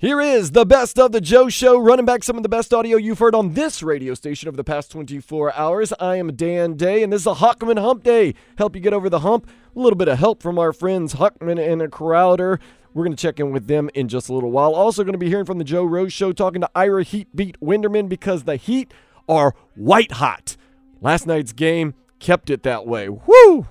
Here is the best of the Joe Show, running back some of the best audio you've heard on this radio station over the past 24 hours. I am Dan Day, and this is a Hochman Hump Day. Help you get over the hump. A little bit of help from our friends Hochman and Crowder. We're going to check in with them in just a little while. Also, going to be hearing from the Joe Rose Show, talking to Ira Heat Beat Winderman because the Heat are white hot. Last night's game kept it that way. Woo!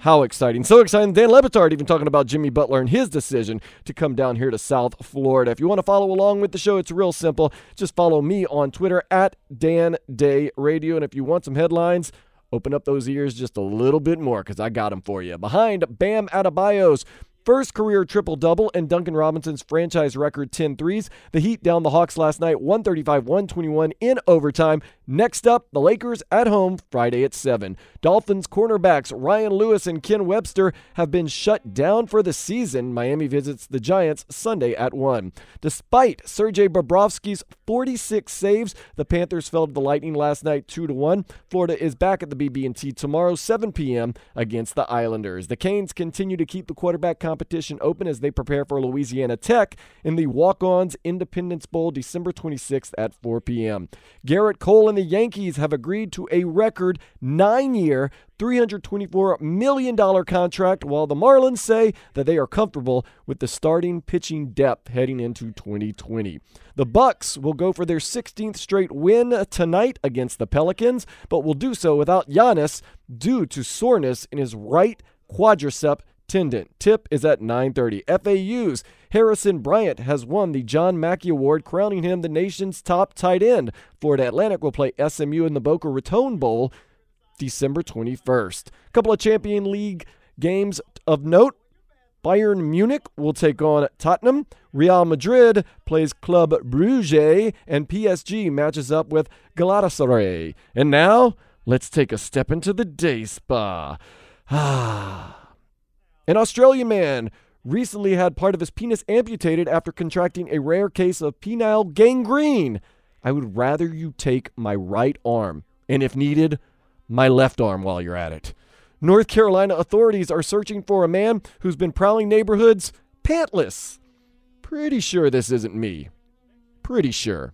How exciting. So exciting. Dan Le Batard even talking about Jimmy Butler and his decision to come down here to South Florida. If you want to follow along with the show, it's real simple. Just follow me on Twitter at Dan Day Radio. And if you want some headlines, open up those ears just a little bit more because I got them for you. Behind Bam Adebayo's First career triple double and Duncan Robinson's franchise record 10 threes. The Heat down the Hawks last night 135 121 in overtime. Next up, the Lakers at home Friday at 7. Dolphins cornerbacks Ryan Lewis and Ken Webster have been shut down for the season. Miami visits the Giants Sunday at 1. Despite Sergei Bobrovsky's 46 saves, the Panthers fell to the Lightning last night 2 to 1. Florida is back at the BB&T tomorrow 7 p.m. against the Islanders. The Canes continue to keep the quarterback competition competition open as they prepare for Louisiana Tech in the Walk Ons Independence Bowl December 26th at 4 p.m. Gerrit Cole and the Yankees have agreed to a record nine year, $324 million contract, while the Marlins say that they are comfortable with the starting pitching depth heading into 2020. The Bucks will go for their 16th straight win tonight against the Pelicans, but will do so without Giannis due to soreness in his right quadricep tendon. Tip is at 9:30. FAU's Harrison Bryant has won the John Mackey Award, crowning him the nation's top tight end. Florida Atlantic will play SMU in the Boca Raton Bowl December 21st. A couple of Champion League games of note. Bayern Munich will take on Tottenham. Real Madrid plays Club Brugge, and PSG matches up with Galatasaray. And now, let's take a step into the day spa. Ah. An Australian man recently had part of his penis amputated after contracting a rare case of penile gangrene. I would rather you take my right arm, and if needed, my left arm while you're at it. North Carolina authorities are searching for a man who's been prowling neighborhoods pantless. Pretty sure this isn't me. Pretty sure.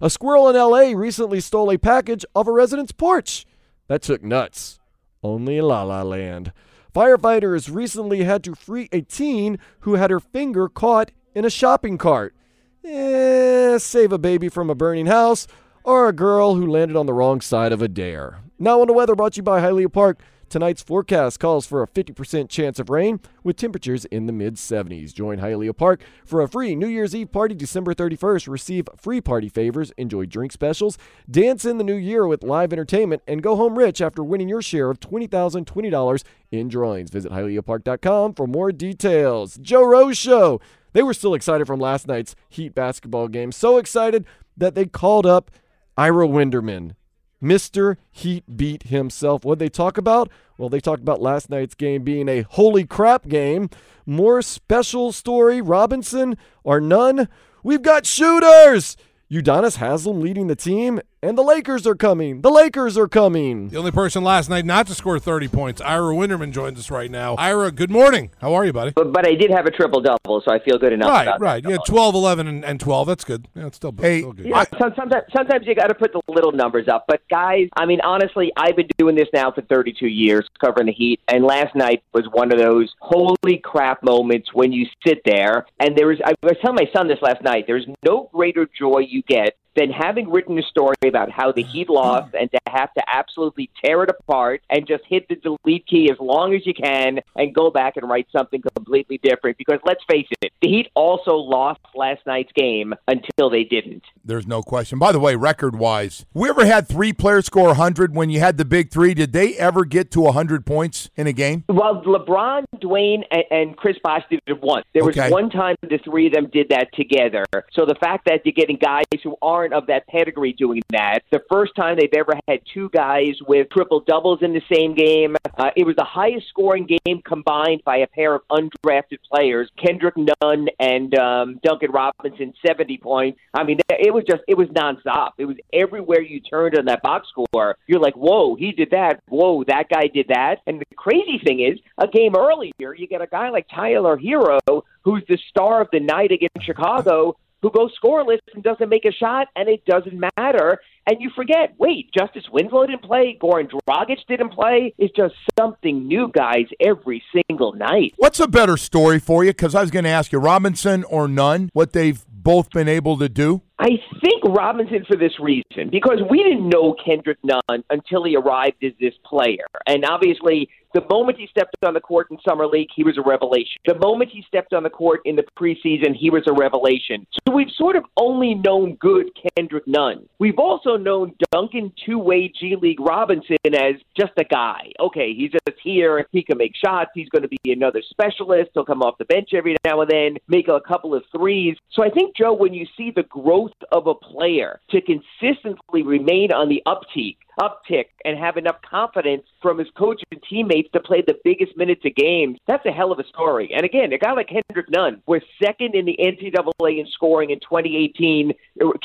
A squirrel in LA recently stole a package off a resident's porch. That took nuts. Only La La Land. Firefighters recently had to free a teen who had her finger caught in a shopping cart. Eh, save a baby from a burning house, or a girl who landed on the wrong side of a dare. Now on the weather brought to you by Hialeah Park. Tonight's forecast calls for a 50% chance of rain with temperatures in the mid 70s. Join Hialeah Park for a free New Year's Eve party December 31st. Receive free party favors, enjoy drink specials, dance in the new year with live entertainment, and go home rich after winning your share of $20,020 in drawings. Visit HialeahPark.com for more details. Joe Rose Show. They were still excited from last night's Heat basketball game. So excited that they called up Ira Winderman Mr. Heat beat himself. What they talk about? Well, they talked about last night's game being a holy crap game. More special story, Robinson or none? We've got shooters! Udonis Haslem leading the team, and the Lakers are coming. The Lakers are coming. The only person last night not to score 30 points, Ira Winderman joins us right now. Ira, good morning. How are you, buddy? But, but I did have a triple double, so I feel good enough. Right, right. Yeah, 12, 11, and, and 12. That's good. Yeah, it's still, hey, still good. Yeah, sometimes, sometimes you got to put the little numbers up. But guys, I mean, honestly, I've been doing this now for 32 years, covering the Heat, and last night was one of those holy crap moments when you sit there and there is. I was telling my son this last night. There's no greater joy you get than having written a story about how the Heat lost and to have to absolutely tear it apart and just hit the delete key as long as you can and go back and write something completely different. Because let's face it, the Heat also lost last night's game until they didn't. There's no question. By the way, record wise, we ever had three players score 100 when you had the big three? Did they ever get to 100 points in a game? Well, LeBron, Dwyane, and, and Chris Bosh did it once. There was Okay. one time the three of them did that together. So the fact that you're getting guys who aren't of that pedigree doing that, the first time they've ever had two guys with triple doubles in the same game, uh, it was the highest scoring game combined by a pair of undrafted players, Kendrick Nunn and um, Duncan Robinson, 70 points. I mean, it was just, it was nonstop. It was everywhere you turned on that box score. You're like, whoa, he did that. Whoa, that guy did that. And the crazy thing is, a game earlier, you get a guy like Tyler Herro, who's the star of the night against Chicago, who goes scoreless and doesn't make a shot, and it doesn't matter. And you forget, wait, Justice Winslow didn't play, Goran Dragic didn't play. It's just something new, guys, every single night. What's a better story for you? Because I was going to ask you, Robinson or Nunn, what they've both been able to do? I think Robinson for this reason, because we didn't know Kendrick Nunn until he arrived as this player. And obviously, the moment he stepped on the court in Summer League, he was a revelation. The moment he stepped on the court in the preseason, he was a revelation. So we've sort of only known good Kendrick Nunn. We've also known Duncan two way G League Robinson as just a guy. Okay, he's just here. He can make shots. He's going to be another specialist. He'll come off the bench every now and then, make a couple of threes. So I think, Joe, when you see the growth of a player to consistently remain on the uptick, uptick and have enough confidence from his coach and teammates to play the biggest minutes of games, that's a hell of a story. And again, a guy like Kendrick Nunn was second in the NCAA in scoring in 2018.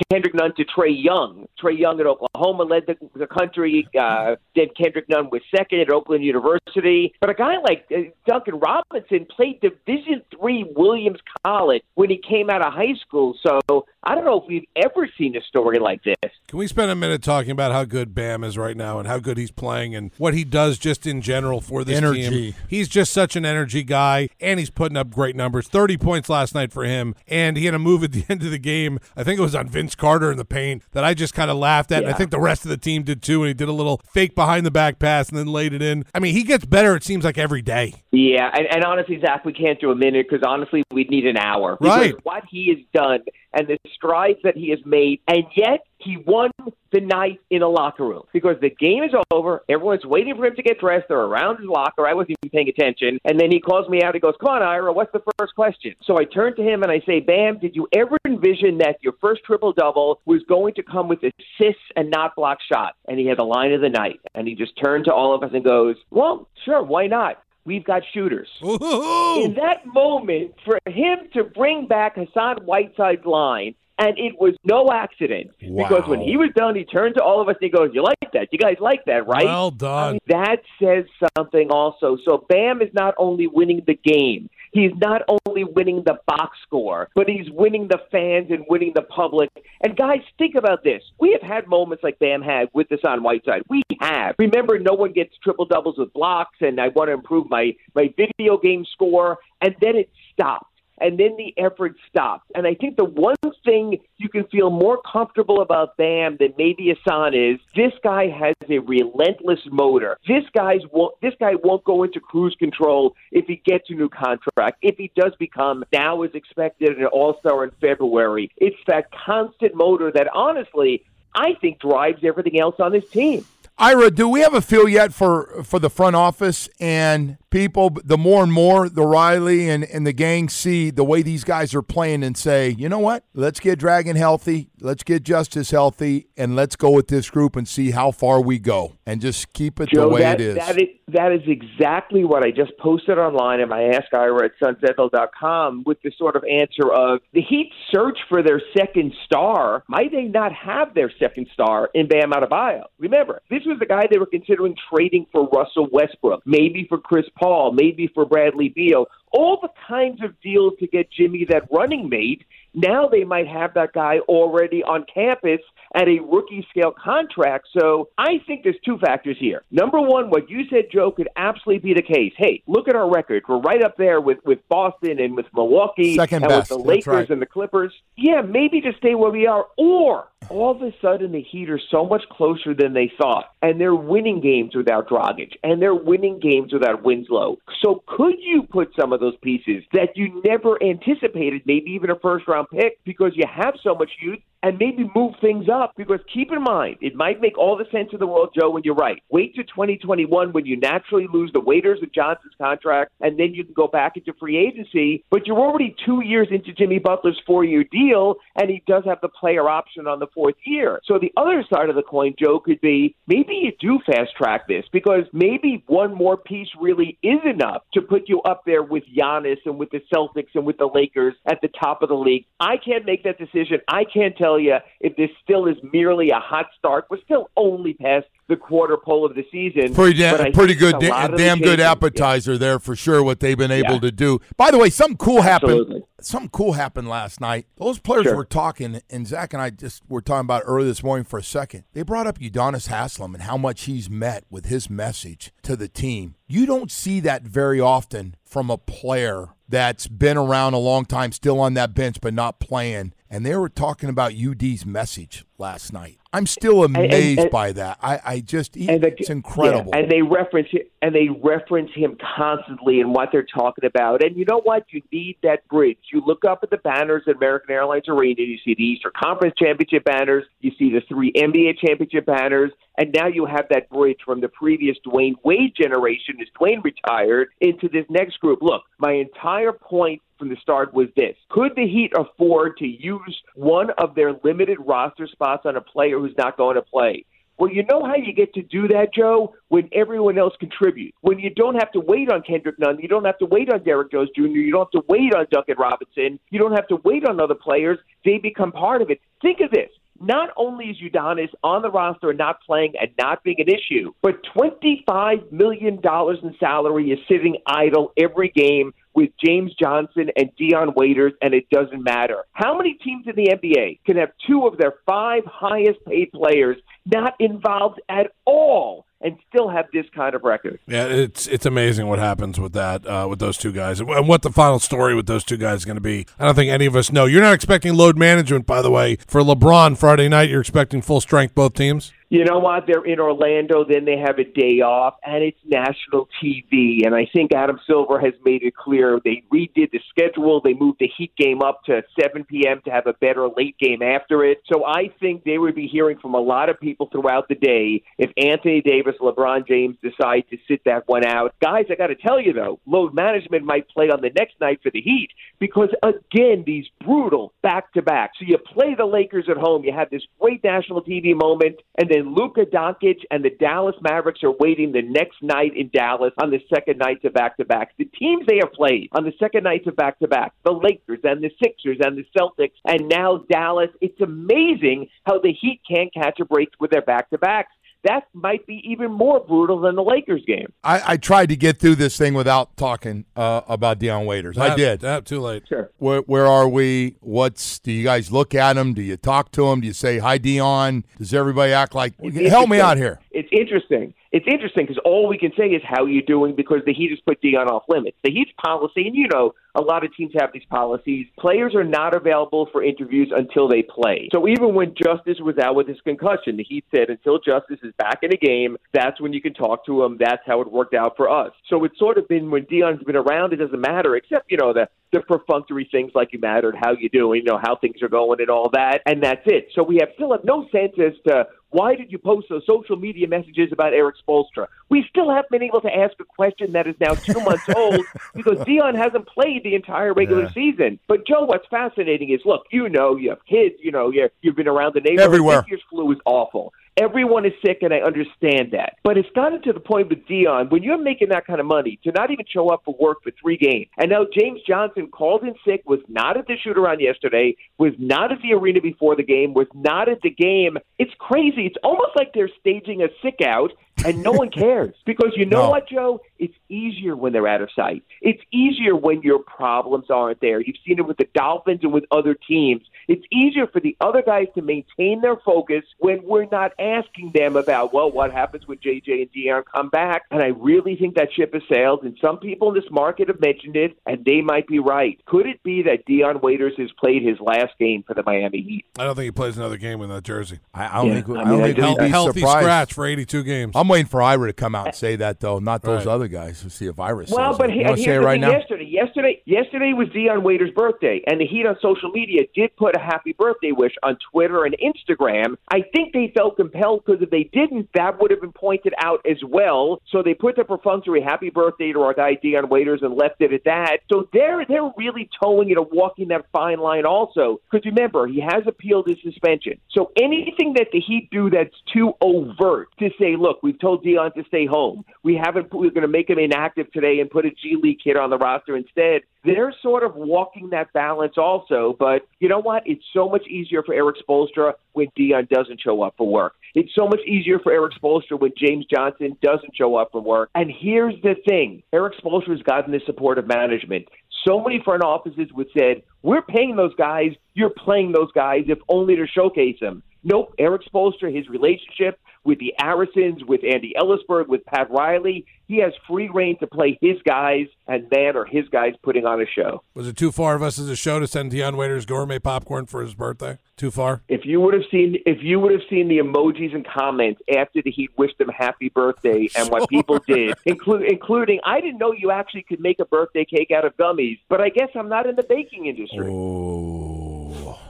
Kendrick Nunn to Trae Young. Trae Young at Oklahoma led the, the country. Uh, then Kendrick Nunn was second at Oakland University. But a guy like uh, Duncan Robinson played Division three Williams College when he came out of high school. So I don't know if we've ever seen a story like this. Can we spend a minute talking about how good Bam is right now and how good he's playing and what he does just in general for this Energy. team? He's just such an energy guy, and he's putting up great numbers. 30 points last night for him, and he had a move at the end of the game. I think it was on Vince Carter in the paint that I just kind of laughed at, and I think the rest of the team did too, and he did a little fake behind the back pass and then laid it in. I mean, he gets better, it seems like, every day. Yeah, and, and honestly, Zach, we can't do a minute because honestly, we'd need an hour. Because Right. what he has done and the strides that he has made, and yet he won the night in a locker room because the game is over. Everyone's waiting for him to get dressed. They're around his locker. I wasn't even paying attention. And then he calls me out. He goes, Come on, Ira, what's the first question? So I turn to him and I say, Bam, did you ever envision that your first triple double was going to come with assists and not block shots? And he had the line of the night. And he just turned to all of us and goes, Well, sure, why not? We've got shooters. Ooh. In that moment, for him to bring back Hassan Whiteside's line, and it was no accident because when he was done, he turned to all of us and he goes, "You like that? You guys like that, right?" Well I done. mean, that says something also. So Bam is not only winning the game, he's not only winning the box score, but he's winning the fans and winning the public. And guys, think about this. We have had moments like Bam had with Hassan Whiteside. We have. Remember, no one gets triple doubles with blocks, and I want to improve my, my video game score, and then it stopped. And then the effort stopped. And I think the one thing you can feel more comfortable about Bam than maybe Hassan is this guy has a relentless motor. This guy's won't, this guy won't go into cruise control if he gets a new contract. If he does become now as expected an All Star in February, it's that constant motor that honestly I think drives everything else on this team. Ira, do we have a feel yet for for the front office and people? The more and more the Riley and, and the gang see the way these guys are playing and say, you know what? Let's get Dragon healthy. Let's get Justice healthy, and let's go with this group and see how far we go, and just keep it the way that, it is. That is that is exactly what I just posted online in my Ask Ira at sun-sentinel.com with the sort of answer of the Heat search for their second star. Might they not have their second star in Bam Adebayo? Remember, this was the guy they were considering trading for Russell Westbrook, maybe for Chris Paul, maybe for Bradley Beal. All the kinds of deals to get Jimmy that running mate. Now they might have that guy already on campus at a rookie scale contract. So I think there's two factors here. Number one, what you said, Joe, could absolutely be the case. Hey, look at our record. We're right up there with, with Boston and with Milwaukee Second and best. with the Lakers right. and the Clippers. Yeah, maybe just stay where we are. Or all of a sudden the Heat are so much closer than they thought, and they're winning games without Dragic, and they're winning games without Winslow. So could you put some of those pieces that you never anticipated, maybe even a first round pick, because you have so much youth, and maybe move things up? Because keep in mind, it might make all the sense in the world, Joe, when you're right. Wait to 2021 when you naturally lose the Waiters and Johnson's contract, and then you can go back into free agency. But you're already two years into Jimmy Butler's four year deal, and he does have the player option on the fourth year. So the other side of the coin, Joe, could be maybe you do fast track this because maybe one more piece really is enough to put you up there with Giannis and with the Celtics and with the Lakers at the top of the league. I can't make that decision. I can't tell you if this still is merely a hot start. We're still only past the quarter pole of the season. Pretty, da- but I pretty good, a da- lot of damn good appetizer there for sure. What they've been able Yeah. to do. By the way, something cool happened. Absolutely. Something cool happened last night. Those players Sure. were talking, and Zach and I just were talking about earlier this morning for a second. They brought up Udonis Haslem and how much he's met with his message to the team. You don't see that very often from a player that's been around a long time, still on that bench but not playing. And they were talking about UD's message last night. I'm still amazed and- by that. I, I just, and the- it's incredible. yeah, and they reference and they reference him constantly in what they're talking about. And you know what? You need that bridge. You look up at the banners at American Airlines Arena. You see the Eastern Conference Championship banners. You see the three NBA Championship banners. And now you have that bridge from the previous Dwyane Wade generation, as Dwyane retired, into this next group. Look, my entire point from the start was this. Could the Heat afford to use one of their limited roster spots on a player who's not going to play? Well, you know how you get to do that, Joe? When everyone else contributes. When you don't have to wait on Kendrick Nunn, you don't have to wait on Derrick Jones Jr., you don't have to wait on Duncan Robinson, you don't have to wait on other players. They become part of it. Think of this. Not only is Udonis on the roster and not playing and not being an issue, but $25 million in salary is sitting idle every game with James Johnson and Dion Waiters, and it doesn't matter. How many teams in the NBA can have two of their five highest paid players not involved at all and still have this kind of record? Yeah, it's it's amazing what happens with that uh, with those two guys and what the final story with those two guys is going to be. I don't think any of us know. You're not expecting load management, by the way, for LeBron Friday night. You're expecting full strength both teams. You know what? They're in Orlando, then they have a day off, and it's national TV. And I think Adam Silver has made it clear they redid the schedule. They moved the Heat game up to 7 p.m. to have a better late game after it. So I think they would be hearing from a lot of people throughout the day if Anthony Davis, LeBron James decide to sit that one out. Guys, I got to tell you, though, load management might play on the next night for the Heat because, again, these brutal back to back. So you play the Lakers at home, you have this great national TV moment, and then Luka Doncic and the Dallas Mavericks are waiting the next night in Dallas on the second nights of back to back. The teams they have played on the second nights of back to back, the Lakers and the Sixers and the Celtics, and now Dallas. It's amazing how the Heat can't catch a break with their back to backs. That might be even more brutal than the Lakers game. I, I tried to get through this thing without talking uh, about Dion Waiters. I Ah, did. ah, too late. Sure. Where, where are we? What's do you guys look at him? Do you talk to him? Do you say hi, Dion? Does everybody act like help me out here? It's interesting. It's interesting because all we can say is how you doing because the Heat has put Dion off limits. The Heat's policy, and you know, a lot of teams have these policies. Players are not available for interviews until they play. So even when Justice was out with his concussion, the Heat said until Justice is back in the game, that's when you can talk to him. That's how it worked out for us. So it's sort of been when Dion's been around, it doesn't matter, except you know the the perfunctory things like you mattered, how you doing, you know how things are going, and all that, and that's it. So we have still have no sense as to why did you post those social media messages about Erik Spoelstra? We still haven't been able to ask a question that is now two months old because Dion hasn't played the entire regular season. But Joe, what's fascinating is, look, you know, you have kids, you know, you you've been around the neighborhood. Everywhere. This year's flu is awful. Everyone is sick, and I understand that. But it's gotten to the point with Dion when you're making that kind of money to not even show up for work for three games. And now James Johnson called in sick, was not at the shoot around yesterday, was not at the arena before the game, was not at the game. It's crazy. It's almost like they're staging a sick out and no one cares because you know No. what, Joe? It's easier when they're out of sight. It's easier when your problems aren't there. You've seen it with the Dolphins and with other teams. It's easier for the other guys to maintain their focus when we're not asking them about, well, what happens when JJ and Dion come back? And I really think that ship has sailed. And some people in this market have mentioned it, and they might be right. Could it be that Dion Waiters has played his last game for the Miami Heat? I don't think he plays another game in that jersey. I, I don't Yeah, think, I I don't I think just- we'd be Healthy surprised. scratch for 82 games. I'm waiting for Ira to come out and say that though, not those Uh, other guys. who see a virus. Well, but he, You want to here's say it the right thing now? yesterday, yesterday, yesterday was Dion Waiters' birthday, and the Heat on social media did put a happy birthday wish on Twitter and Instagram. I think they felt compelled because if they didn't, that would have been pointed out as well. So they put the perfunctory happy birthday to our guy Dion Waiters and left it at that. So they're they're really towing it and walking that fine line also. Because remember, he has appealed his suspension. So anything that the Heat do that's too overt to say, look, we've told Dion to stay home. We haven't. We're going to make him inactive today and put a G League kid on the roster instead. They're sort of walking that balance also. But you know what? It's so much easier for Erik Spoelstra when Dion doesn't show up for work. It's so much easier for Erik Spoelstra when James Johnson doesn't show up for work. And here's the thing: Erik Spoelstra has gotten the support of management. So many front offices would said, "We're paying those guys. You're playing those guys, if only to showcase them." Nope. Erik Spoelstra, his relationship with the Arisons, with Andy Elisburg, with Pat Riley, he has free reign to play his guys, and that are his guys putting on a show. Was it too far of us as a show to send Dion Waiters gourmet popcorn for his birthday? Too far? If you would have seen, if you would have seen the emojis and comments after the Heat wished him happy birthday, and what people did, include, including, I didn't know you actually could make a birthday cake out of gummies, but I guess I'm not in the baking industry. Oh,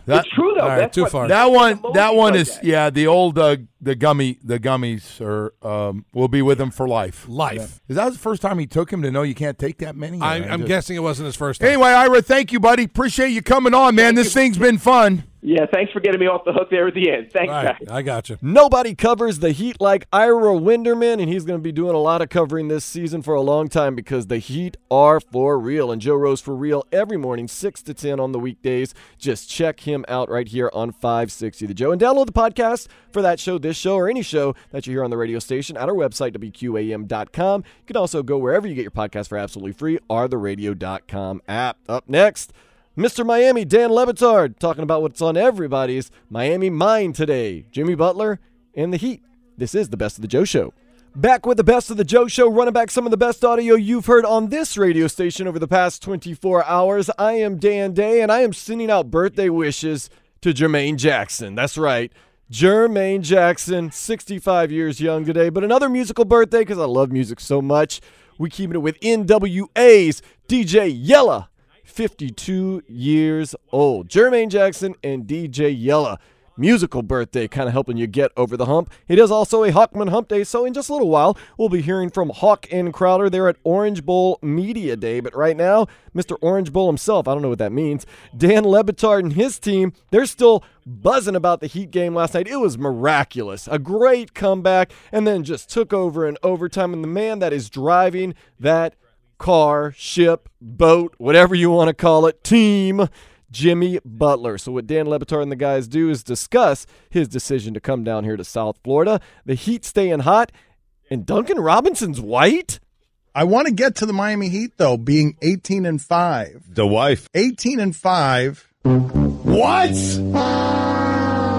that, it's true though. all right, That's too what- far. that one, that one like is that. yeah. The old uh, the gummy, the gummies are um, will be with him for life. Life. Is that the first time he took him to know you can't take that many? I, I'm just- guessing it wasn't his first time. Anyway, Ira, thank you, buddy. Appreciate you coming on, man. this thing's been fun. Yeah, thanks for getting me off the hook there at the end. Thanks, right, guys. I got you. Nobody covers the Heat like Ira Winderman, and he's going to be doing a lot of covering this season for a long time because the Heat are for real. And Joe Rose for real every morning, 6 to 10 on the weekdays. Just check him out right here on 560 The Joe. And download the podcast for that show, this show, or any show that you hear on the radio station at our website, WQAM.com. You can also go wherever you get your podcast for absolutely free, or the radio.com app. Up next, Mr. Miami, Dan Le Batard, talking about what's on everybody's Miami mind today. Jimmy Butler and the Heat. This is the Best of the Joe Show. Back with the Best of the Joe Show, running back some of the best audio you've heard on this radio station over the past 24 hours. I am Dan Day, and I am sending out birthday wishes to Jermaine Jackson. That's right. Jermaine Jackson, 65 years young today, but another musical birthday because I love music so much. We keeping it with NWA's DJ Yella. 52 years old. Jermaine Jackson and DJ Yella. Musical birthday, kind of helping you get over the hump. It is also a Hochman Hump Day, so in just a little while, we'll be hearing from Hawk and Crowder there at Orange Bowl Media Day. But right now, Mr. Orange Bowl himself, I don't know what that means, Dan Le Batard and his team, they're still buzzing about the Heat game last night. It was miraculous. A great comeback, and then just took over in overtime. And the man that is driving that car, ship, boat, whatever you want to call it, team, Jimmy Butler. So, what Dan Le Batard and the guys do is discuss his decision to come down here to South Florida, the Heat staying hot, and Duncan Robinson's white. I want to get to the Miami Heat though, being 18 and 5. The wife. 18 and 5. What?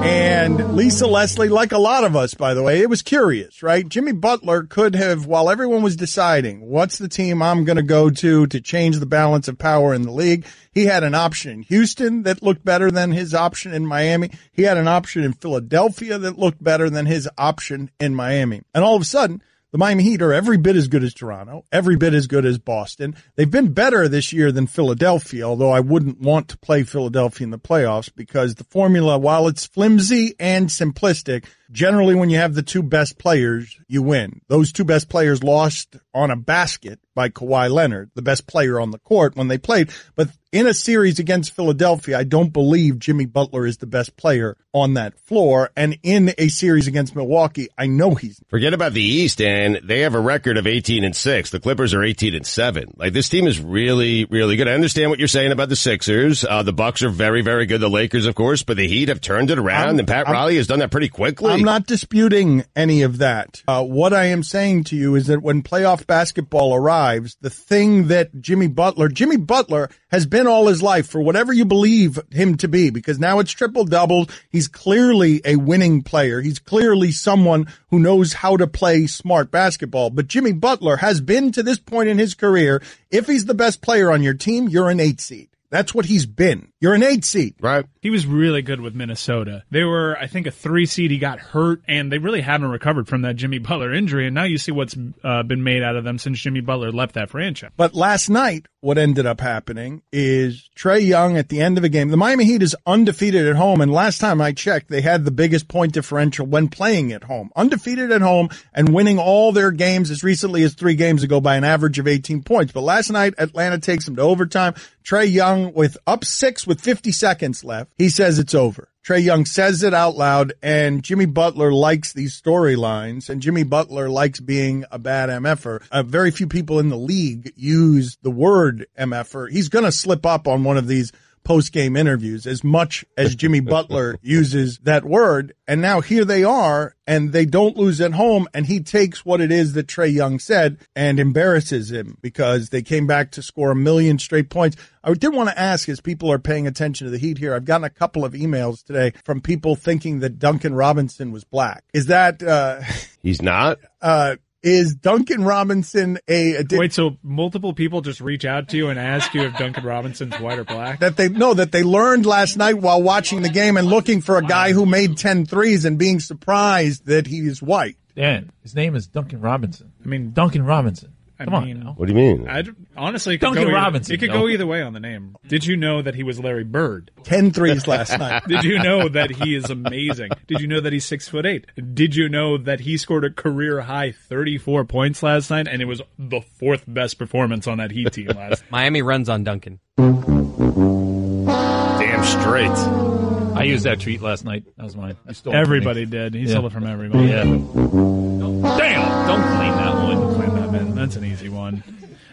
And Lisa Leslie, like a lot of us, by the way, it was curious, right? Jimmy Butler could have, while everyone was deciding what's the team I'm going to go to to change the balance of power in the league, he had an option in Houston that looked better than his option in Miami. He had an option in Philadelphia that looked better than his option in Miami. And all of a sudden, the Miami Heat are every bit as good as Toronto, every bit as good as Boston. They've been better this year than Philadelphia, although I wouldn't want to play Philadelphia in the playoffs because the formula, while it's flimsy and simplistic, generally when you have the two best players, you win. Those two best players lost on a basket by Kawhi Leonard, the best player on the court when they played. But in a series against Philadelphia, I don't believe Jimmy Butler is the best player on that floor. And in a series against Milwaukee, I know he's Forget about the East, and they have a record of 18 and 6. The Clippers are 18 and 7. Like, this team is really, really good. I understand what you're saying about the Sixers. Uh, the Bucks are very, very good. The Lakers, of course, but the Heat have turned it around, I'm- and Pat I'm- Riley has done that pretty quickly. I'm not disputing any of that. Uh, what I am saying to you is that when playoff basketball arrives, the thing that Jimmy Butler, Jimmy Butler has been all his life for whatever you believe him to be, because now it's triple doubles. He's clearly a winning player. He's clearly someone who knows how to play smart basketball. But Jimmy Butler has been to this point in his career. If he's the best player on your team, you're an eight seed. That's what he's been. You're an eight seed. Right. He was really good with Minnesota. They were, I think, a three seed. He got hurt, and they really haven't recovered from that Jimmy Butler injury. And now you see what's uh, been made out of them since Jimmy Butler left that franchise. But last night, what ended up happening is Trae Young at the end of the game. The Miami Heat is undefeated at home, and last time I checked, they had the biggest point differential when playing at home. Undefeated at home and winning all their games as recently as three games ago by an average of 18 points. But last night, Atlanta takes them to overtime. Trae Young with up six with 50 seconds left. He says it's over. Trae Young says it out loud, and Jimmy Butler likes these storylines, and Jimmy Butler likes being a bad MFer. Uh, very few people in the league use the word MFer. He's going to slip up on one of these post game interviews as much as Jimmy Butler uses that word. And now here they are and they don't lose at home. And he takes what it is that Trae Young said and embarrasses him because they came back to score a million straight points. I did want to ask as people are paying attention to the Heat here, I've gotten a couple of emails today from people thinking that Duncan Robinson was black. Is that, uh, He's not? uh, is Duncan Robinson a, a Wait, so multiple people just reach out to you and ask you if Duncan Robinson's white or black? that they know that they learned last night while watching the game and looking for a guy who made 10 threes and being surprised that he is white. Dan, his name is Duncan Robinson. I mean, Duncan Robinson. I Come on now. What do you mean? I honestly it could Duncan go either- Robinson, It could no. go either way on the name. Did you know that he was Larry Bird? 10 threes last night. Did you know that he is amazing? Did you know that he's six foot eight? Did you know that he scored a career high thirty four points last night, and it was the fourth best performance on that Heat team last? Miami runs on Duncan. Damn straight. I used that tweet last night. That was mine. You stole it from me. Everybody did. He Yeah. stole it from everybody. Yeah. Damn! Don't claim that one. Claim. That's an easy one.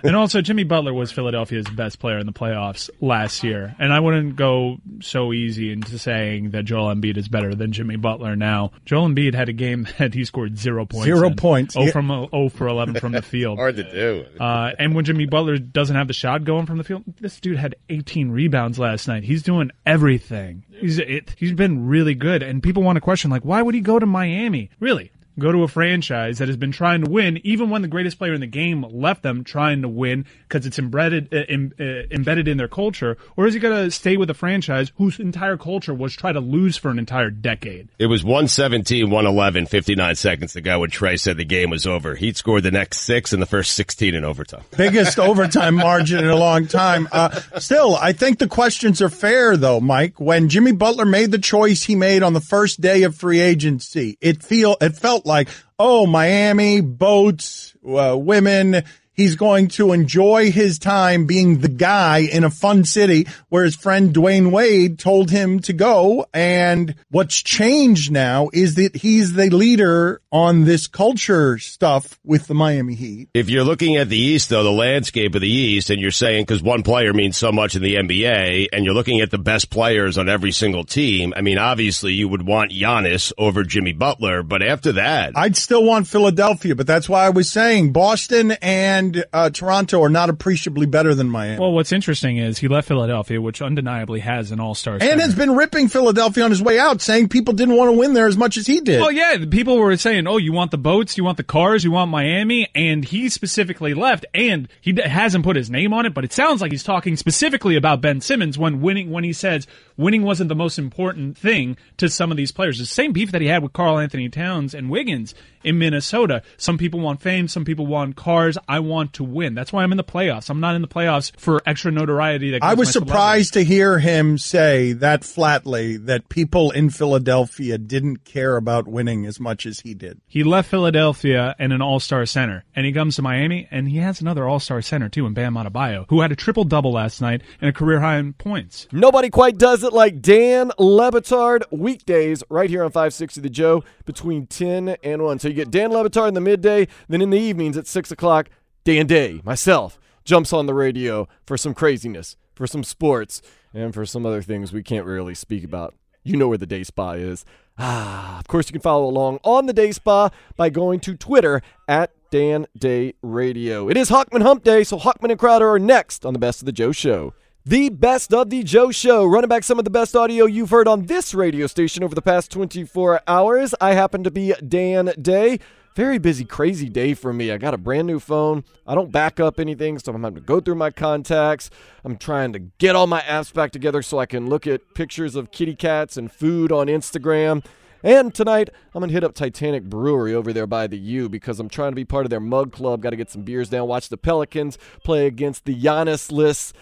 And also, Jimmy Butler was Philadelphia's best player in the playoffs last year. And I wouldn't go so easy into saying that Joel Embiid is better than Jimmy Butler now. Joel Embiid had a game that he scored zero points. Zero in. points. Oh Yeah. from oh for eleven from the field. Hard to do. Uh, and when Jimmy Butler doesn't have the shot going from the field, this dude had 18 rebounds last night. He's doing everything. He's it, he's been really good. And people want to question like, why would he go to Miami? Really? Go to a franchise that has been trying to win, even when the greatest player in the game left them trying to win because it's embedded uh, em, uh, embedded in their culture, or is he going to stay with a franchise whose entire culture was try to lose for an entire decade? It was 117, 111, 59 seconds to go when Trae said the game was over. He'd scored the next six in the first 16 in overtime. Biggest overtime margin in a long time. Uh, still, I think the questions are fair though, Mike. When Jimmy Butler made the choice he made on the first day of free agency, it feel, it felt like, oh, Miami, boats, uh, women, He's going to enjoy his time being the guy in a fun city where his friend Dwyane Wade told him to go. And what's changed now is that he's the leader on this culture stuff with the Miami Heat. If you're looking at the East, though, the landscape of the East, and you're saying because one player means so much in the NBA, and you're looking at the best players on every single team, I mean, obviously you would want Giannis over Jimmy Butler, but after that, I'd still want Philadelphia, but that's why I was saying Boston and uh, Toronto are not appreciably better than Miami. Well, what's interesting is he left Philadelphia, which undeniably has an all-star. and center. has been ripping Philadelphia on his way out, saying people didn't want to win there as much as he did. Well, yeah, the people were saying, "Oh, you want the boats, you want the cars, you want Miami," and he specifically left, and he d- hasn't put his name on it, but it sounds like he's talking specifically about Ben Simmons when winning. When he says winning wasn't the most important thing to some of these players, the same beef that he had with Karl-Anthony Towns and Wiggins in Minnesota. Some people want fame, some people want cars. I want to win. That's why I'm in the playoffs. I'm not in the playoffs for extra notoriety. That I was my celebrity. surprised to hear him say that flatly that people in Philadelphia didn't care about winning as much as he did. He left Philadelphia and an all-star center, and he comes to Miami, and he has another all-star center too in Bam Adebayo, who had a triple-double last night and a career high in points. Nobody quite does it like Dan Le Batard weekdays right here on 560 The Joe between 10 and 1. So you get Dan Lebitard in the midday, then in the evenings at 6 o'clock, Dan Day, myself, jumps on the radio for some craziness, for some sports, and for some other things we can't really speak about. You know where the Day Spa is. Ah, of course, you can follow along on the Day Spa by going to Twitter at Dan Day Radio. It is Hochman Hump Day, so Hochman and Crowder are next on the Best of the Joe Show. The best of the Joe Show, running back some of the best audio you've heard on this radio station over the past 24 hours. I happen to be Dan Day. Very busy, crazy day for me. I got a brand new phone. I don't back up anything, so I'm having to go through my contacts. I'm trying to get all my apps back together so I can look at pictures of kitty cats and food on Instagram. And tonight, I'm going to hit up Titanic Brewery over there by the U because I'm trying to be part of their mug club. Got to get some beers down, watch the Pelicans play against the Giannis-less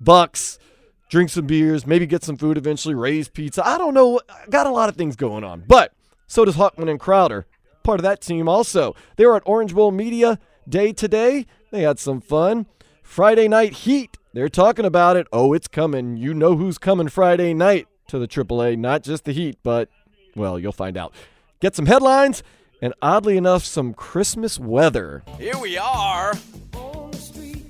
Bucks, drink some beers, maybe get some food eventually, raise pizza. I don't know. Got a lot of things going on. But so does Hochman and Crowder, part of that team also. They were at Orange Bowl Media Day today. They had some fun. Friday Night Heat, they're talking about it. Oh, it's coming. You know who's coming Friday night to the AAA, not just the Heat, but, well, you'll find out. Get some headlines and, oddly enough, some Christmas weather. Here we are.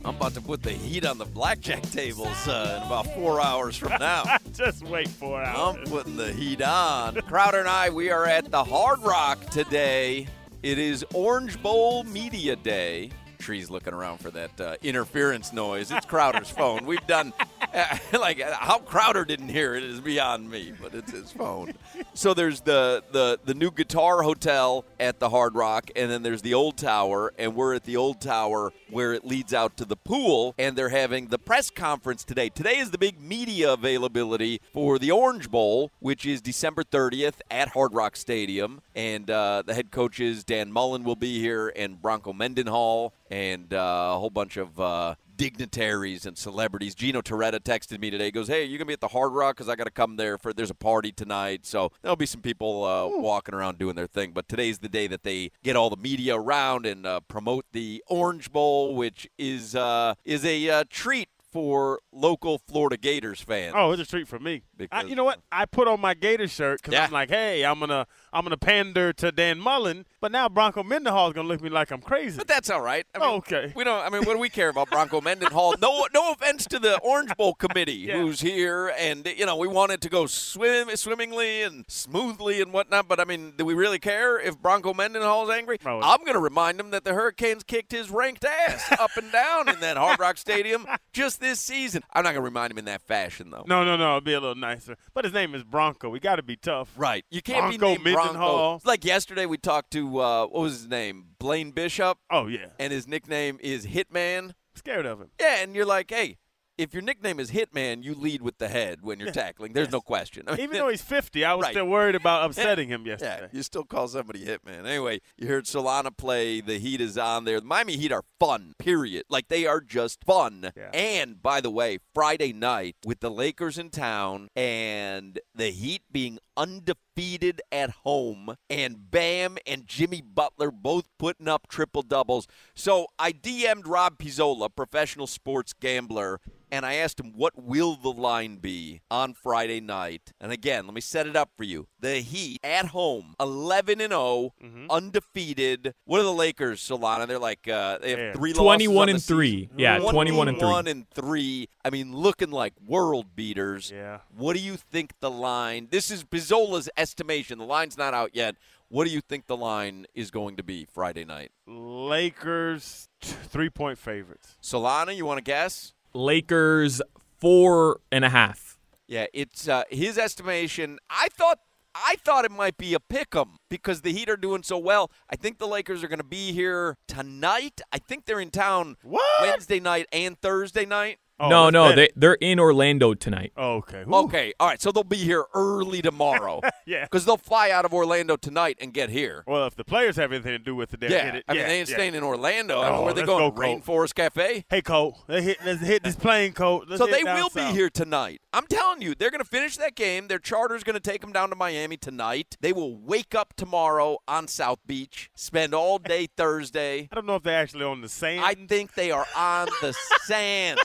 I'm about to put the heat on the blackjack tables uh, in about four hours from now. Just wait four hours. I'm putting the heat on. Crowder and I, we are at the Hard Rock today. It is Orange Bowl Media Day. Tree's looking around for that uh, interference noise. It's Crowder's phone. We've done uh, like how Crowder didn't hear it is beyond me, but it's his phone. So there's the the the new Guitar Hotel at the Hard Rock, and then there's the Old Tower, and we're at the Old Tower where it leads out to the pool, and they're having the press conference today. Today is the big media availability for the Orange Bowl, which is December 30th at Hard Rock Stadium, and uh, the head coaches Dan Mullen will be here, and Bronco Mendenhall, and uh, a whole bunch of uh, dignitaries and celebrities. Gino Torretta texted me today. Goes, hey, you gonna be at the Hard Rock? Because I got to come there for. There's a party tonight, so there'll be some people uh, walking around doing their thing. But today's the day that they get all the media around and uh, promote the Orange Bowl, which is uh, is a uh, treat for local Florida Gators fans. Oh, it's a treat for me. I, you know what? I put on my Gator shirt because Yeah. I'm like, hey, I'm gonna I'm gonna pander to Dan Mullen, but now Bronco Mendenhall is gonna look at me like I'm crazy. But that's all right. I mean, okay. We don't. I mean, what do we care about Bronco Mendenhall? No, no offense to the Orange Bowl committee Yeah. who's here, and you know we want it to go swim swimmingly and smoothly and whatnot. But I mean, do we really care if Bronco Mendenhall's angry? No. I'm going to remind him that the Hurricanes kicked his ranked ass up and down in that Hard Rock Stadium just this season. I'm not going to remind him in that fashion, though. No, no, no. It'll be a little nicer. But his name is Bronco. We got to be tough. Right. You can't be Bronco named Bronco. Mendenhall. Like yesterday, we talked to uh, what was his name, Blaine Bishop, Oh yeah. and his nickname is Hitman. Scared of him. Yeah, and you're like, hey, if your nickname is Hitman, you lead with the head when you're tackling. There's no question. I mean, Even though he's 50, I was Right. still worried about upsetting him yesterday. yeah, you still call somebody Hitman. Anyway, you heard Solana play. The Heat is on there. The Miami Heat are fun, period. Like, they are just fun. Yeah. And, by the way, Friday night with the Lakers in town and the Heat being undefeated at home and Bam and Jimmy Butler both putting up triple doubles. So I DM'd Rob Pizzola, professional sports gambler, and I asked him what will the line be on Friday night. And again, let me set it up for you. The Heat at home, 11 and 0, undefeated. What are the Lakers, Solana? They're like uh, they have Yeah. three 21 losses on and the three. season. Yeah, 21 and three. 21 and 3. I mean, looking like world beaters. Yeah. What do you think the line? This is Pizzola's estimation. The line's not out yet. What do you think the line is going to be Friday night? Lakers three point favorites. Solana, you want to guess? Lakers four and a half. Yeah, it's uh, his estimation. I thought I thought it might be a pick 'em because the Heat are doing so well. I think the Lakers are going to be here tonight. I think they're in town What? Wednesday night and Thursday night. Oh, no, no, they they're in Orlando tonight. Oh, okay. Ooh. Okay, all right. So they'll be here early tomorrow. Yeah. because they'll fly out of Orlando tonight and get here. Well, if the players have anything to do with it, they'll Yeah, get it. I mean yeah, they ain't yeah. staying in Orlando. I oh, mean, Oh, where they let's going? go, Rainforest Cafe. Hey, Cole, let's hit, let's hit this plane, Cole. Let's So they will south. be here tonight. I'm telling you, they're going to finish that game. Their charter's going to take them down to Miami tonight. They will wake up tomorrow on South Beach, spend all day Thursday. I don't know if they're actually on the sand. I think they are on the sand.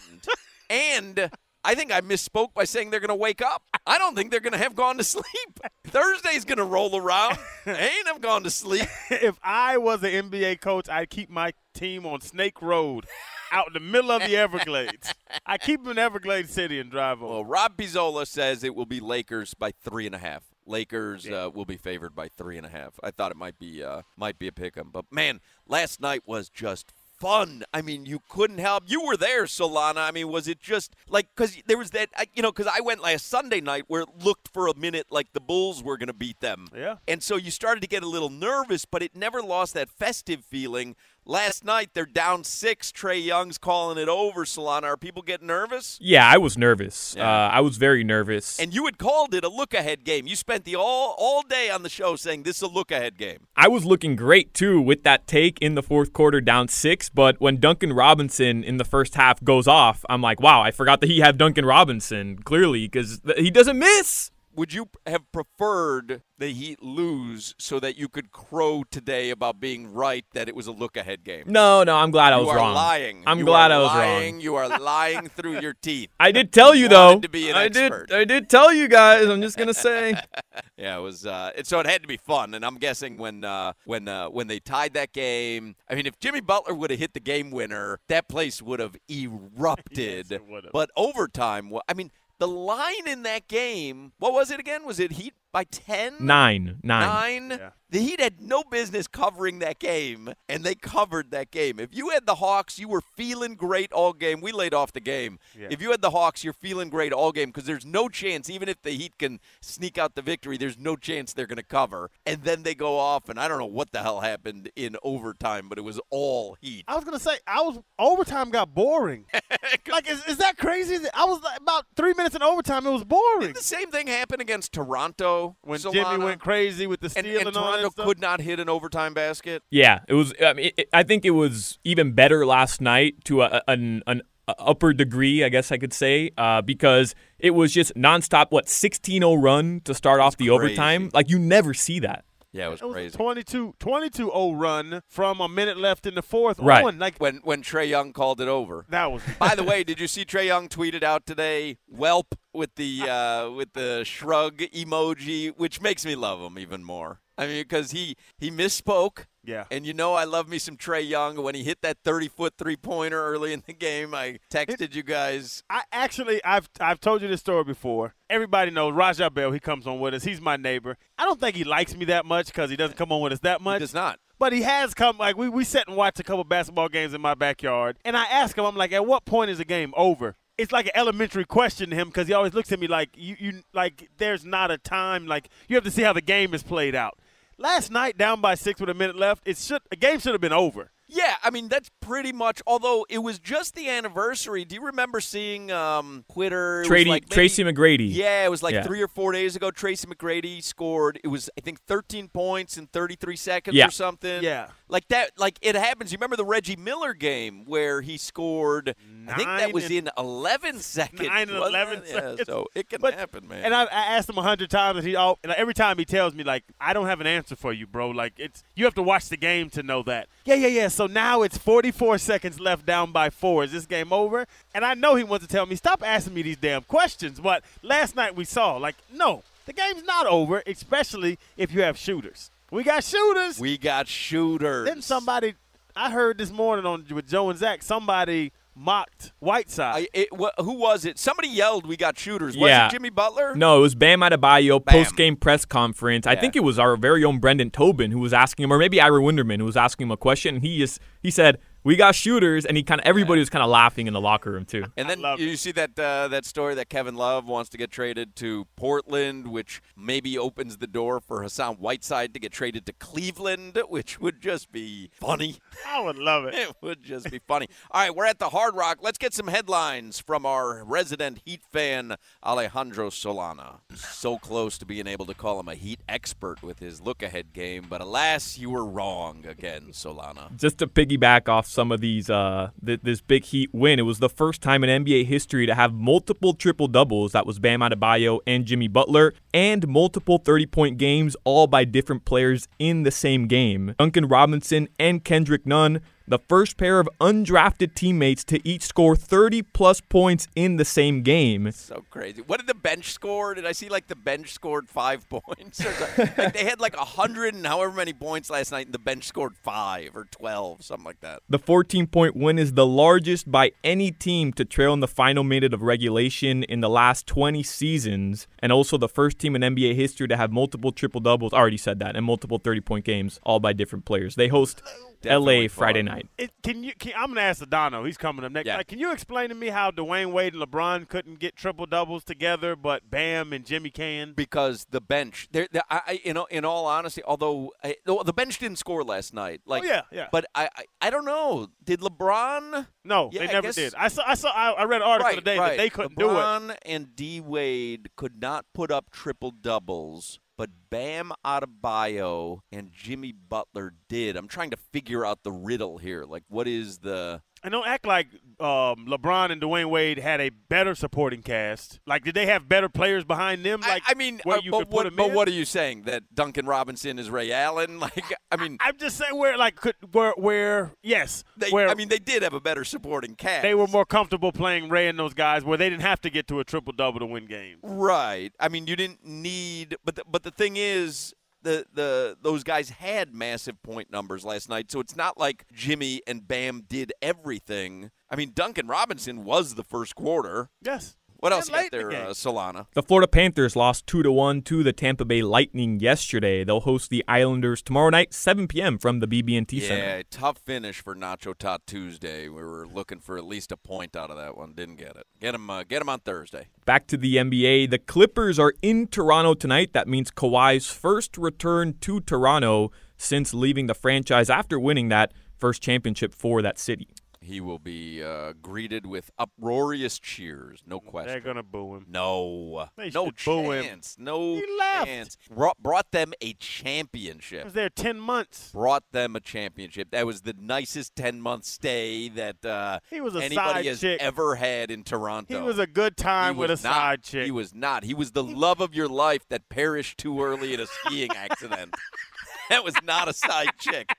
And I think I misspoke by saying they're going to wake up. I don't think they're going to have gone to sleep. Thursday's going to roll around. They ain't have gone to sleep. if I was an NBA coach, I'd keep my team on Snake Road, out in the middle of the Everglades. I keep them in Everglades City and drive over. Well, Rob Pizzola says it will be Lakers by three and a half. Lakers uh, will be favored by three and a half. I thought it might be uh, might be a pick 'em, but man, last night was just fun. I mean, you couldn't help. You were there, Solana. I mean, was it just like because there was that, I- you know, because I went last Sunday night where it looked for a minute like the Bulls were going to beat them. Yeah. And so you started to get a little nervous, but it never lost that festive feeling. Last night, they're down six. Trae Young's calling it over, Solana. Are people getting nervous? Yeah, I was nervous. Uh, I was very nervous. And you had called it a look ahead game. You spent the all all day on the show saying this is a look ahead game. I was looking great too with that take in the fourth quarter down six. But when Duncan Robinson in the first half goes off, I'm like, wow, I forgot that he had Duncan Robinson clearly because he doesn't miss. Would you have preferred the Heat lose so that you could crow today about being right that it was a look ahead game? No, no, I'm glad I You was are wrong. lying. I'm You glad are I was lying. wrong. You are lying through your teeth. I did tell you You though. to be an I expert. did. I did tell you guys. I'm just gonna say. Yeah, it was. Uh, it, so it had to be fun, and I'm guessing when uh, when uh, when they tied that game, I mean, if Jimmy Butler would have hit the game winner, that place would have erupted. Yes, it but overtime, wa- I mean, the line in that game, what was it again? Was it Heat by ten? Nine, nine. Nine. The Heat had no business covering that game, and they covered that game. If you had the Hawks, you were feeling great all game. We laid off the game. Yeah. If you had the Hawks, you're feeling great all game because there's no chance, even if the Heat can sneak out the victory, there's no chance they're going to cover. And then they go off, and I don't know what the hell happened in overtime, but it was all Heat. I was gonna say I was overtime got boring. like is, is that crazy? I was like, about three minutes in overtime. It was boring. The same thing happened against Toronto When Solana, Jimmy went crazy with the and, steal and and, all Toronto that stuff. could not hit an overtime basket. Yeah, it was. I, mean, it, I think it was even better last night to a, an, an upper degree, I guess I could say, uh, because it was just nonstop. What 16-0 run to start off the crazy. overtime? Like you never see that. Yeah, it was It was crazy. a 22 22-0 run from a minute left in the fourth. Right. on. Like when when Trae Young called it over. that was By the way, did you see Trae Young tweeted out today? Welp with the uh, with the shrug emoji, which makes me love him even more. I mean, because he he misspoke. Yeah. And you know I love me some Trae Young. When he hit that 30 foot three pointer early in the game, I texted you guys. I actually I've I've told you this story before. Everybody knows Raja Bell. He comes on with us. He's my neighbor. I don't think he likes me that much because he doesn't come on with us that He much. does not. But he has come. Like we we sat and watched a couple basketball games in my backyard, and I ask him, I'm like, at what point is the game over? It's like an elementary question to him because he always looks at me like you you like there's not a time like you have to see how the game is played out. Last night, down by six with a minute left, it should a game should have been over. Yeah, I mean that's pretty much. Although it was just the anniversary. Do you remember seeing um, Twitter? Trady, like maybe- Tracy McGrady. Yeah, it was like Yeah. three or four days ago. Tracy McGrady scored. It was I think 13 points in 33 seconds Yeah. or something. Yeah. like that. Like it happens. You remember the Reggie Miller game where he scored? I think that was in 11 seconds. Nine and 11 it? Yeah, seconds. so it can But- happen, man. And I, I asked him a hundred times, and he all and every time he tells me like, I don't have an answer for you, bro. Like it's you have to watch the game to know that. Yeah, yeah, yeah. So now it's 44 seconds left, down by four. Is this game over? And I know he wants to tell me stop asking me these damn questions. But last night we saw like, no, the game's not over, especially if you have shooters. We got shooters. we got shooters. then somebody, I heard this morning on with Joe and Zach, somebody mocked Whiteside. I, it, wh- who was it? Somebody yelled, "We got shooters." Was Yeah. it Jimmy Butler? No, it was Bam Adebayo post game press conference. I think it was our very own Brendan Tobin who was asking him, or maybe Ira Winderman who was asking him a question. And he just he said, "We got shooters," and he kind of everybody was kind of laughing in the locker room too. And then love you see that uh, that story that Kevin Love wants to get traded to Portland, which maybe opens the door for Hassan Whiteside to get traded to Cleveland, which would just be funny. I would love it. It would just be funny. All right, we're at the Hard Rock. Let's get some headlines from our resident Heat fan, Alejandro Solana. So close to being able to call him a Heat expert with his look ahead game, but alas, you were wrong again, Solana. just to piggyback off some of these uh th- this big heat win. It was the first time in nba history to have multiple triple doubles that was bam adebayo and jimmy butler and multiple 30 point games all by different players in the same game. Duncan robinson and kendrick nunn the first pair of undrafted teammates to each score 30 plus points in the same game So crazy. What did the bench score? Did I see like the bench scored five points? Like they had like hundred and however many points last night, and the bench scored five or twelve, something like that. The 14 point win is the largest by any team to trail in the final minute of regulation in the last 20 seasons, and also the first team in NBA history to have multiple triple doubles. Already said that, and multiple 30 point games, all by different players. They host Definitely LA Friday fun. night. It, can you? Can, I'm gonna ask Adano. He's coming up next. Yeah. Like, can you explain to me how Dwyane Wade and LeBron couldn't get triple doubles together, but Bam and Jimmy can? because the bench, there, there- I, I, you know, in all honesty, although I, the bench didn't score last night, like, oh yeah, yeah. but I, I, I don't know. Did LeBron? no, Yeah, they I never guess- did. I saw. I saw. I, I read an article right, today right. that they couldn't do it. LeBron and D Wade could not put up triple doubles, but Bam Adebayo and Jimmy Butler did. I'm trying to figure out the riddle here. Like, what is the? And don't act like um, LeBron and Dwyane Wade had a better supporting cast. Like, did they have better players behind them? Like, I, I mean, uh, but, what, but what are you saying? That Duncan Robinson is Ray Allen? Like, I mean, I'm just saying where, like, could where, where yes, they, where I mean, they did have a better supporting cast. they were more comfortable playing Ray and those guys, where they didn't have to get to a triple double to win games. Right. I mean, you didn't need, but the, but the thing is, the the those guys had massive point numbers last night, so it's not like Jimmy and Bam did everything. I mean, Duncan Robinson was the first quarter. Yes. What else And you got in the there, uh, Solana? The Florida Panthers lost 2 to 1 to the Tampa Bay Lightning yesterday. They'll host the Islanders tomorrow night 7 p.m. from the BB&T Yeah, Center. tough finish for Nacho Tot Tuesday. We were looking for at least a point out of that one. Didn't get it. Get him. Uh, get him on Thursday. Back to the NBA. The Clippers are in Toronto tonight. That means Kawhi's first return to Toronto since leaving the franchise after winning that first championship for that city. He will be uh, greeted with uproarious cheers. No question. They're gonna boo him. No, They no should boo him. chance. No He left. chance. Brought, brought them a championship. I was there ten months. Brought them a championship. That was the nicest ten month stay that uh, He was a anybody has chick. ever had in Toronto. He was a good time with a not. side chick. He was not. He was the love of your life that perished too early in a skiing accident. that was not a side chick.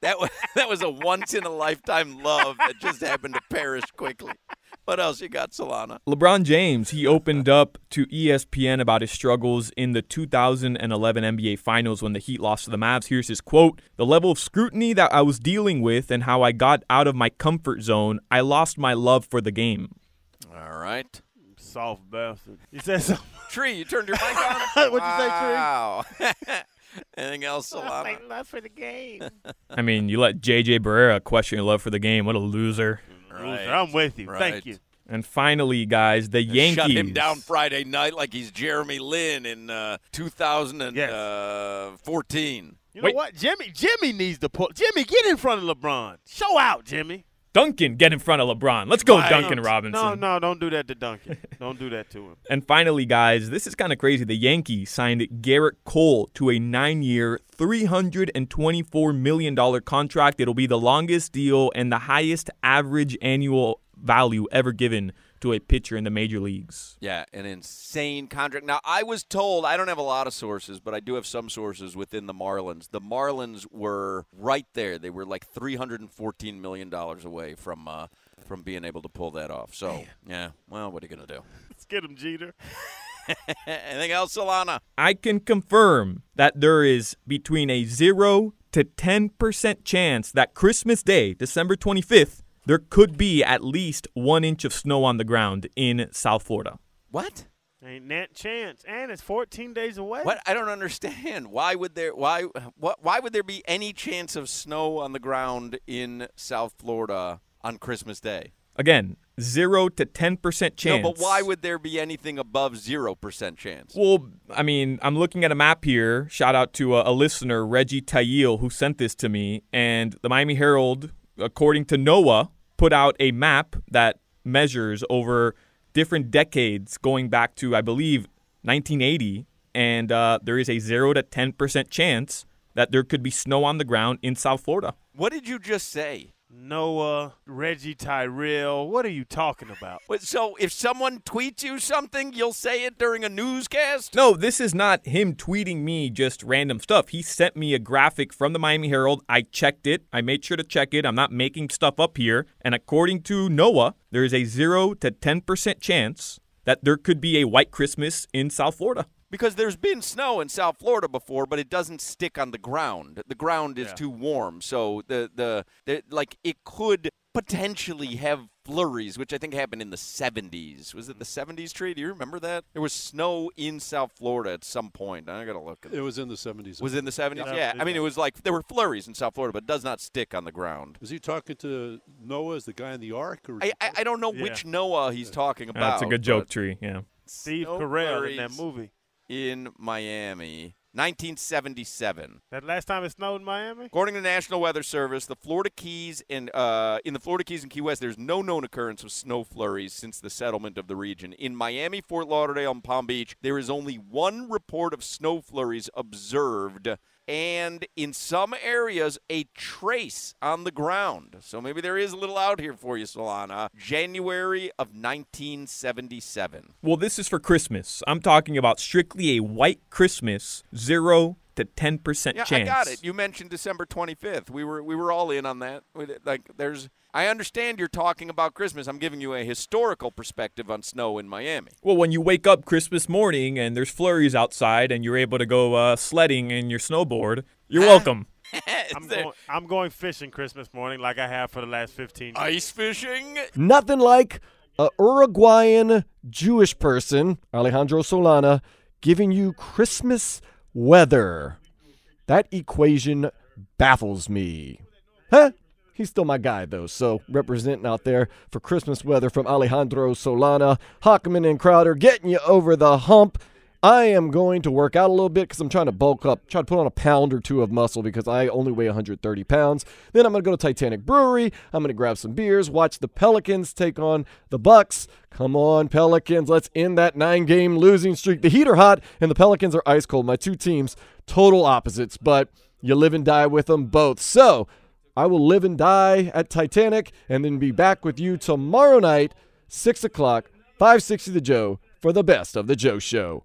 That was that was a once in a lifetime love that just happened to perish quickly. What else you got, Solana? LeBron James, he opened up to ESPN about his struggles in the 2011 NBA Finals when the Heat lost to the Mavs. Here's his quote The level of scrutiny that I was dealing with and how I got out of my comfort zone, I lost my love for the game. All right. Soft bastard. You said something. Tree, you turned your mic on? What'd you say, Tree? Wow. Anything else, Solana? love for the game. I mean, you let JJ Barea question your love for the game. What a loser. Right. I'm with you. Right. Thank you. And finally, guys, the Yankees. Shut him down Friday night like he's Jeremy Lin in uh, 2014. You know what? Jimmy Jimmy needs to pull. Jimmy, get in front of LeBron. Show out, Jimmy. Duncan, get in front of LeBron. Let's go, Right. Duncan Robinson. No, no, don't do that to Duncan. don't do that to him. And finally, guys, this is kind of crazy. The Yankees signed Gerrit Cole to a nine year, $324 million contract. It'll be the longest deal and the highest average annual value ever given to a pitcher in the major leagues. Yeah, an insane contract. Now, I was told, I don't have a lot of sources, but I do have some sources within the Marlins. The Marlins were right there. They were like $314 million away from uh, from being able to pull that off. So, yeah, well, what are you going to do? Let's get him, Jeter. Anything else, Solana? I can confirm that there is between a 0 to 10% chance that Christmas Day, December 25th, there could be at least one inch of snow on the ground in South Florida. What? Ain't that chance. And it's 14 days away. What? I don't understand. Why would there why what why would there be any chance of snow on the ground in South Florida on Christmas Day? Again, 0 to 10% chance. No, but why would there be anything above 0% chance? Well, I mean, I'm looking at a map here. Shout out to a, a listener, Reggie Tayil, who sent this to me. And the Miami Herald, according to NOAA, put out a map that measures over different decades going back to, I believe, 1980. And uh, there is a 0 to 10% chance that there could be snow on the ground in South Florida. What did you just say? Noah, Reggie Tyrell. What are you talking about? So if someone tweets you something, you'll say it during a newscast? No, this is not him tweeting me just random stuff. He sent me a graphic from the Miami Herald. I checked it. I made sure to check it. I'm not making stuff up here. And according to NOAA, there is a 0 to 10% chance that there could be a white Christmas in South Florida. Because there's been snow in South Florida before, but it doesn't stick on the ground. The ground is Yeah. too warm, so the, the the like it could potentially have flurries, which I think happened in the 70s. Was it the 70s, Tree? Do you remember that? There was snow in South Florida at some point. I got to look. It was in the 70s. Was it in the 70s? Yeah. Yeah. I mean, it was like there were flurries in South Florida, but it does not stick on the ground. Was he talking to Noah as the guy in the ark? Or I, I, I don't know Yeah. which Noah he's talking about. That's a good joke, Tree. Yeah. Steve snow Carell in that movie. In Miami. 1977. That last time it snowed in Miami? According to the National Weather Service, the Florida Keys and uh, in the Florida Keys and Key West, there's no known occurrence of snow flurries since the settlement of the region. In Miami, Fort Lauderdale, and Palm Beach, there is only one report of snow flurries observed, and in some areas, a trace on the ground. So maybe there is a little out here for you, Solana. January of 1977. Well, this is for Christmas. I'm talking about strictly a white Christmas, zero to ten percent Yeah, chance. I got it. You mentioned December 25th. We were we were all in on that. Like there's I understand you're talking about Christmas. I'm giving you a historical perspective on snow in Miami. Well, when you wake up Christmas morning and there's flurries outside and you're able to go uh, sledding in your snowboard, you're welcome. I'm going, I'm going fishing Christmas morning like I have for the last 15 years. Ice fishing? Nothing like a Uruguayan Jewish person, Alejandro Solana, giving you Christmas weather. That equation baffles me. Huh? He's still my guy, though. So, representing out there for Christmas weather from Alejandro Solana, Hochman and Crowder getting you over the hump. I am going to work out a little bit because I'm trying to bulk up, try to put on a pound or two of muscle because I only weigh 130 pounds. Then I'm going to go to Titanic Brewery. I'm going to grab some beers, watch the Pelicans take on the Bucks. Come on, Pelicans, let's end that nine-game losing streak. The Heat are hot and the Pelicans are ice cold. My two teams, total opposites, but you live and die with them both. So I will live and die at Titanic and then be back with you tomorrow night, 6 o'clock, 560 The Joe, for the best of The Joe Show.